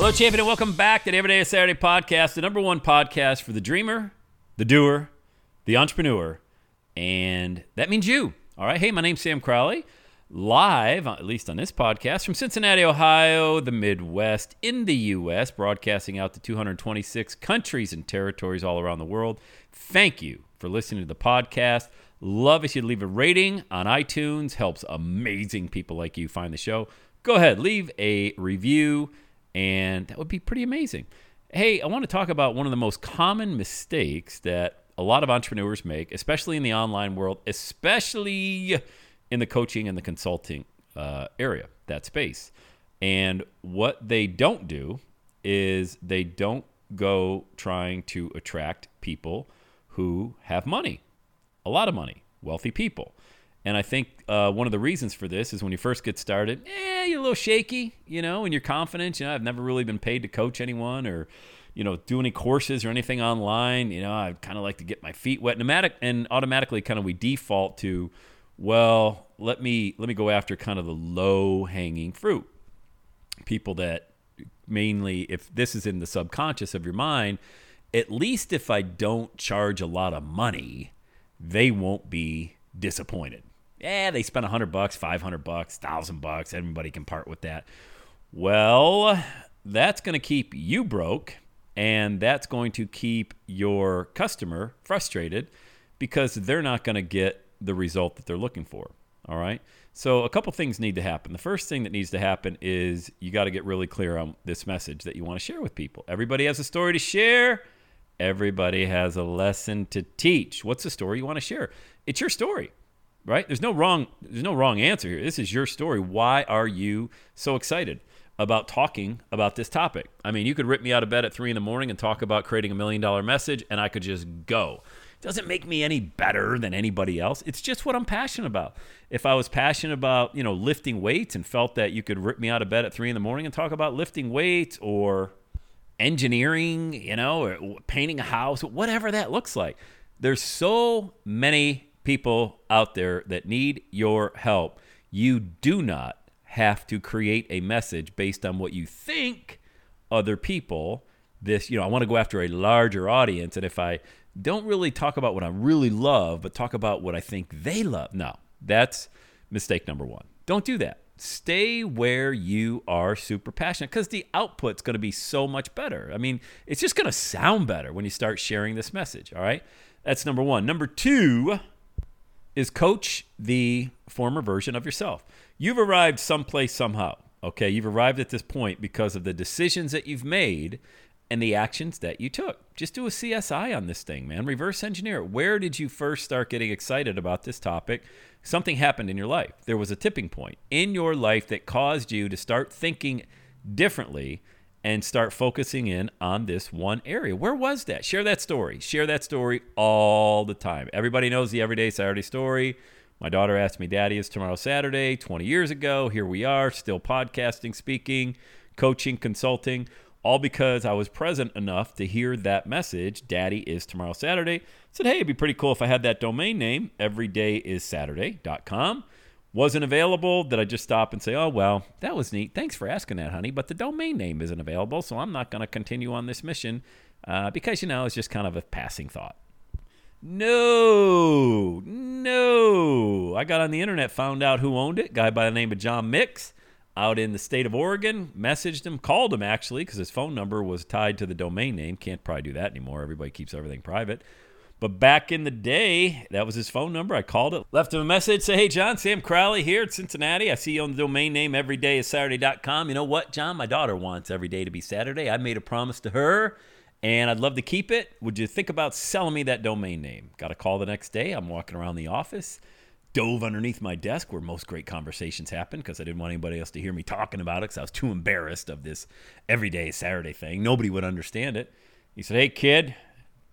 Hello, champion, and welcome back to the Everyday Saturday podcast, the number one podcast for the dreamer, the doer, the entrepreneur, and that means you. All right. Hey, my name's Sam Crowley, live, at least on this podcast, from Cincinnati, Ohio, the Midwest, in the U.S., broadcasting out to 226 countries and territories all around the world. Thank you for listening to the podcast. Love if you leave a rating on iTunes, helps amazing people like you find the show. Go ahead, leave a review, and that would be pretty amazing. Hey, I want to talk about one of the most common mistakes that a lot of entrepreneurs make, especially in the online world, especially in the coaching and the consulting uh, area, that space. And what they don't do is they don't go trying to attract people who have money, a lot of money, wealthy people. And I think uh, one of the reasons for this is when you first get started, eh, you're a little shaky, you know, and you're confident. You know, I've never really been paid to coach anyone or, you know, do any courses or anything online. You know, I kind of like to get my feet wet. Pneumatic and automatically, kind of we default to, well, let me let me go after kind of the low hanging fruit, people that mainly, if this is in the subconscious of your mind, at least if I don't charge a lot of money, they won't be disappointed yeah, they spent 100 bucks, 500 bucks, 1000 bucks, everybody can part with that. Well, that's going to keep you broke and that's going to keep your customer frustrated because they're not going to get the result that they're looking for. All right? So, a couple things need to happen. The first thing that needs to happen is you got to get really clear on this message that you want to share with people. Everybody has a story to share. Everybody has a lesson to teach. What's the story you want to share? It's your story right? There's no wrong there's no wrong answer here. This is your story. Why are you so excited about talking about this topic? I mean, you could rip me out of bed at three in the morning and talk about creating a million dollar message, and I could just go. It doesn't make me any better than anybody else. It's just what I'm passionate about. If I was passionate about, you know, lifting weights and felt that you could rip me out of bed at three in the morning and talk about lifting weights or engineering, you know, or painting a house, whatever that looks like. There's so many people out there that need your help. You do not have to create a message based on what you think other people this you know i want to go after a larger audience and if i don't really talk about what i really love but talk about what i think they love no that's mistake number one. Don't do that. Stay where you are super passionate because the output's going to be so much better. I mean it's just going to sound better when you start sharing this message all right? That's number one. Number two is coach the former version of yourself. You've arrived someplace somehow. Okay, you've arrived at this point because of the decisions that you've made and the actions that you took. Just do a CSI on this thing, man. Reverse engineer it. Where did you first start getting excited about this topic? Something happened in your life. There was a tipping point in your life that caused you to start thinking differently and start focusing in on this one area. Where was that? Share that story. Share that story all the time. Everybody knows the Everyday Saturday story. My daughter asked me, Daddy, is tomorrow Saturday? 20 years ago. Here we are, still podcasting, speaking, coaching, consulting, all because I was present enough to hear that message, Daddy is tomorrow Saturday. I said, hey, it'd be pretty cool if I had that domain name, everydayissaturday.com wasn't available, did I just stop and say, oh, well, that was neat. Thanks for asking that, honey. But the domain name isn't available, so I'm not going to continue on this mission uh, because, you know, it's just kind of a passing thought. No, no. I got on the internet, found out who owned it. Guy by the name of John Mix out in the state of Oregon. Messaged him, called him actually, because his phone number was tied to the domain name. Can't probably do that anymore. Everybody keeps everything private. But back in the day, that was his phone number. I called it, left him a message, say, Hey, John, Sam Crowley here at Cincinnati. I see you on the domain name everydayissaturday.com. You know what, John? My daughter wants every day to be Saturday. I made a promise to her and I'd love to keep it. Would you think about selling me that domain name? Got a call the next day. I'm walking around the office, dove underneath my desk where most great conversations happen because I didn't want anybody else to hear me talking about it because I was too embarrassed of this everyday Saturday thing. Nobody would understand it. He said, Hey, kid,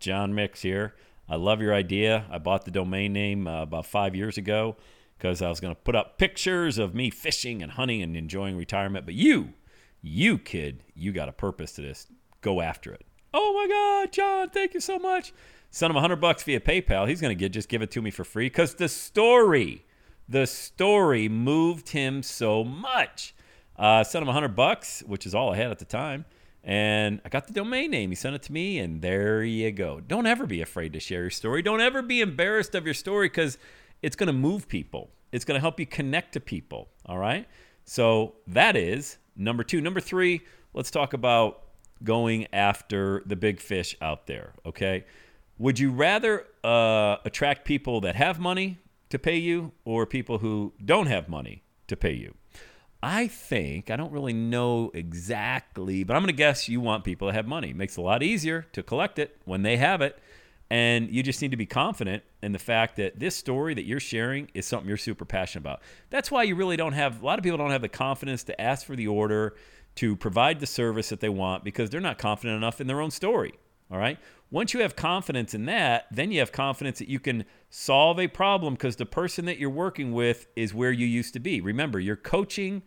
John Mix here. I love your idea. I bought the domain name uh, about five years ago because I was going to put up pictures of me fishing and hunting and enjoying retirement. But you, you kid, you got a purpose to this. Go after it. Oh my God, John, thank you so much. Send him a hundred bucks via PayPal. He's going to get just give it to me for free because the story, the story moved him so much. Uh, sent him a hundred bucks, which is all I had at the time. And I got the domain name. He sent it to me, and there you go. Don't ever be afraid to share your story. Don't ever be embarrassed of your story because it's going to move people. It's going to help you connect to people. All right. So that is number two. Number three, let's talk about going after the big fish out there. Okay. Would you rather uh, attract people that have money to pay you or people who don't have money to pay you? I think, I don't really know exactly, but I'm going to guess you want people to have money. It makes it a lot easier to collect it when they have it. And you just need to be confident in the fact that this story that you're sharing is something you're super passionate about. That's why you really don't have, a lot of people don't have the confidence to ask for the order, to provide the service that they want because they're not confident enough in their own story. All right. Once you have confidence in that, then you have confidence that you can solve a problem because the person that you're working with is where you used to be. Remember, you're coaching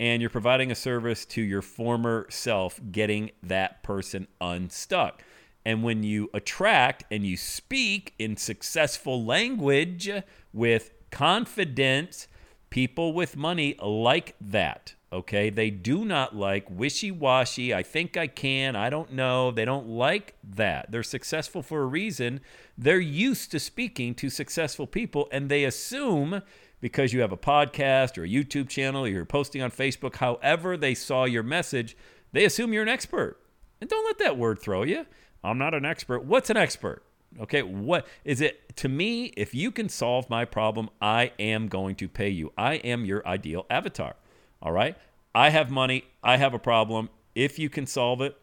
and you're providing a service to your former self, getting that person unstuck. And when you attract and you speak in successful language with confidence, people with money like that. Okay. They do not like wishy washy. I think I can. I don't know. They don't like that. They're successful for a reason. They're used to speaking to successful people and they assume because you have a podcast or a YouTube channel or you're posting on Facebook, however they saw your message, they assume you're an expert. And don't let that word throw you. I'm not an expert. What's an expert? Okay, what is it to me? If you can solve my problem, I am going to pay you. I am your ideal avatar. All right. I have money. I have a problem. If you can solve it,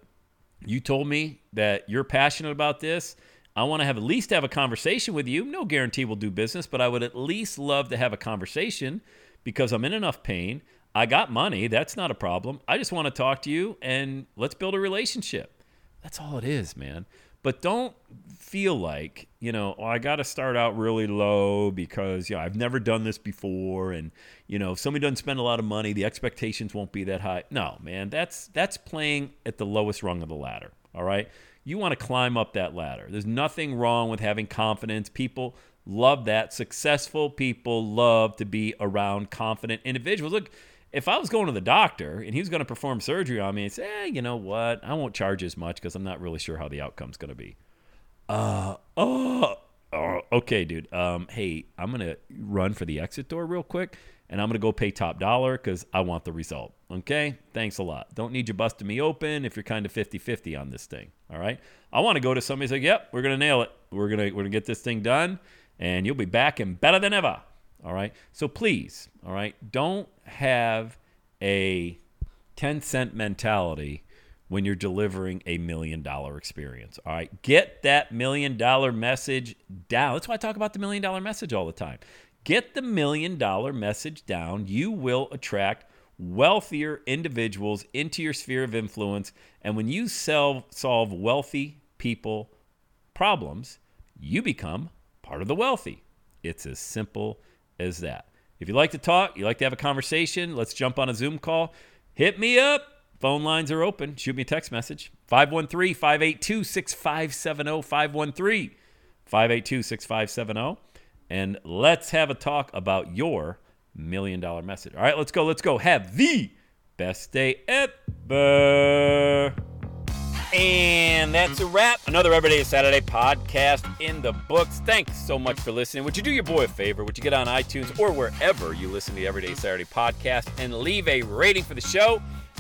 you told me that you're passionate about this. I want to have at least have a conversation with you. No guarantee we'll do business, but I would at least love to have a conversation because I'm in enough pain. I got money. That's not a problem. I just want to talk to you and let's build a relationship. That's all it is, man. But don't feel like, you know, oh, I got to start out really low because, you know, I've never done this before. And, you know, if somebody doesn't spend a lot of money, the expectations won't be that high. No, man, that's, that's playing at the lowest rung of the ladder. All right. You want to climb up that ladder. There's nothing wrong with having confidence. People love that. Successful people love to be around confident individuals. Look, if I was going to the doctor and he was going to perform surgery on me and say, eh, you know what, I won't charge as much because I'm not really sure how the outcome's going to be. Uh, oh, oh, okay, dude. Um, hey, I'm to run for the exit door real quick and I'm to go pay top dollar because I want the result. Okay? Thanks a lot. Don't need you busting me open if you're kind of 50 50 on this thing. All right? I want to go to somebody say, yep, we're to nail it. We're to we're to get this thing done and you'll be back and better than ever. All right. So please, all right, don't have a 10 cent mentality when you're delivering a million dollar experience. All right. Get that million dollar message down. That's why I talk about the million dollar message all the time. Get the million dollar message down. You will attract wealthier individuals into your sphere of influence. And when you sell, solve wealthy people problems, you become part of the wealthy. It's as simple as that. If you like to talk, you like to have a conversation, let's jump on a Zoom call. Hit me up. Phone lines are open. Shoot me a text message 513 582 6570. 513 582 6570. And let's have a talk about your million dollar message. All right, let's go. Let's go. Have the best day ever. And that's a wrap. Another Everyday Saturday podcast in the books. Thanks so much for listening. Would you do your boy a favor? Would you get on iTunes or wherever you listen to the Everyday Saturday podcast and leave a rating for the show?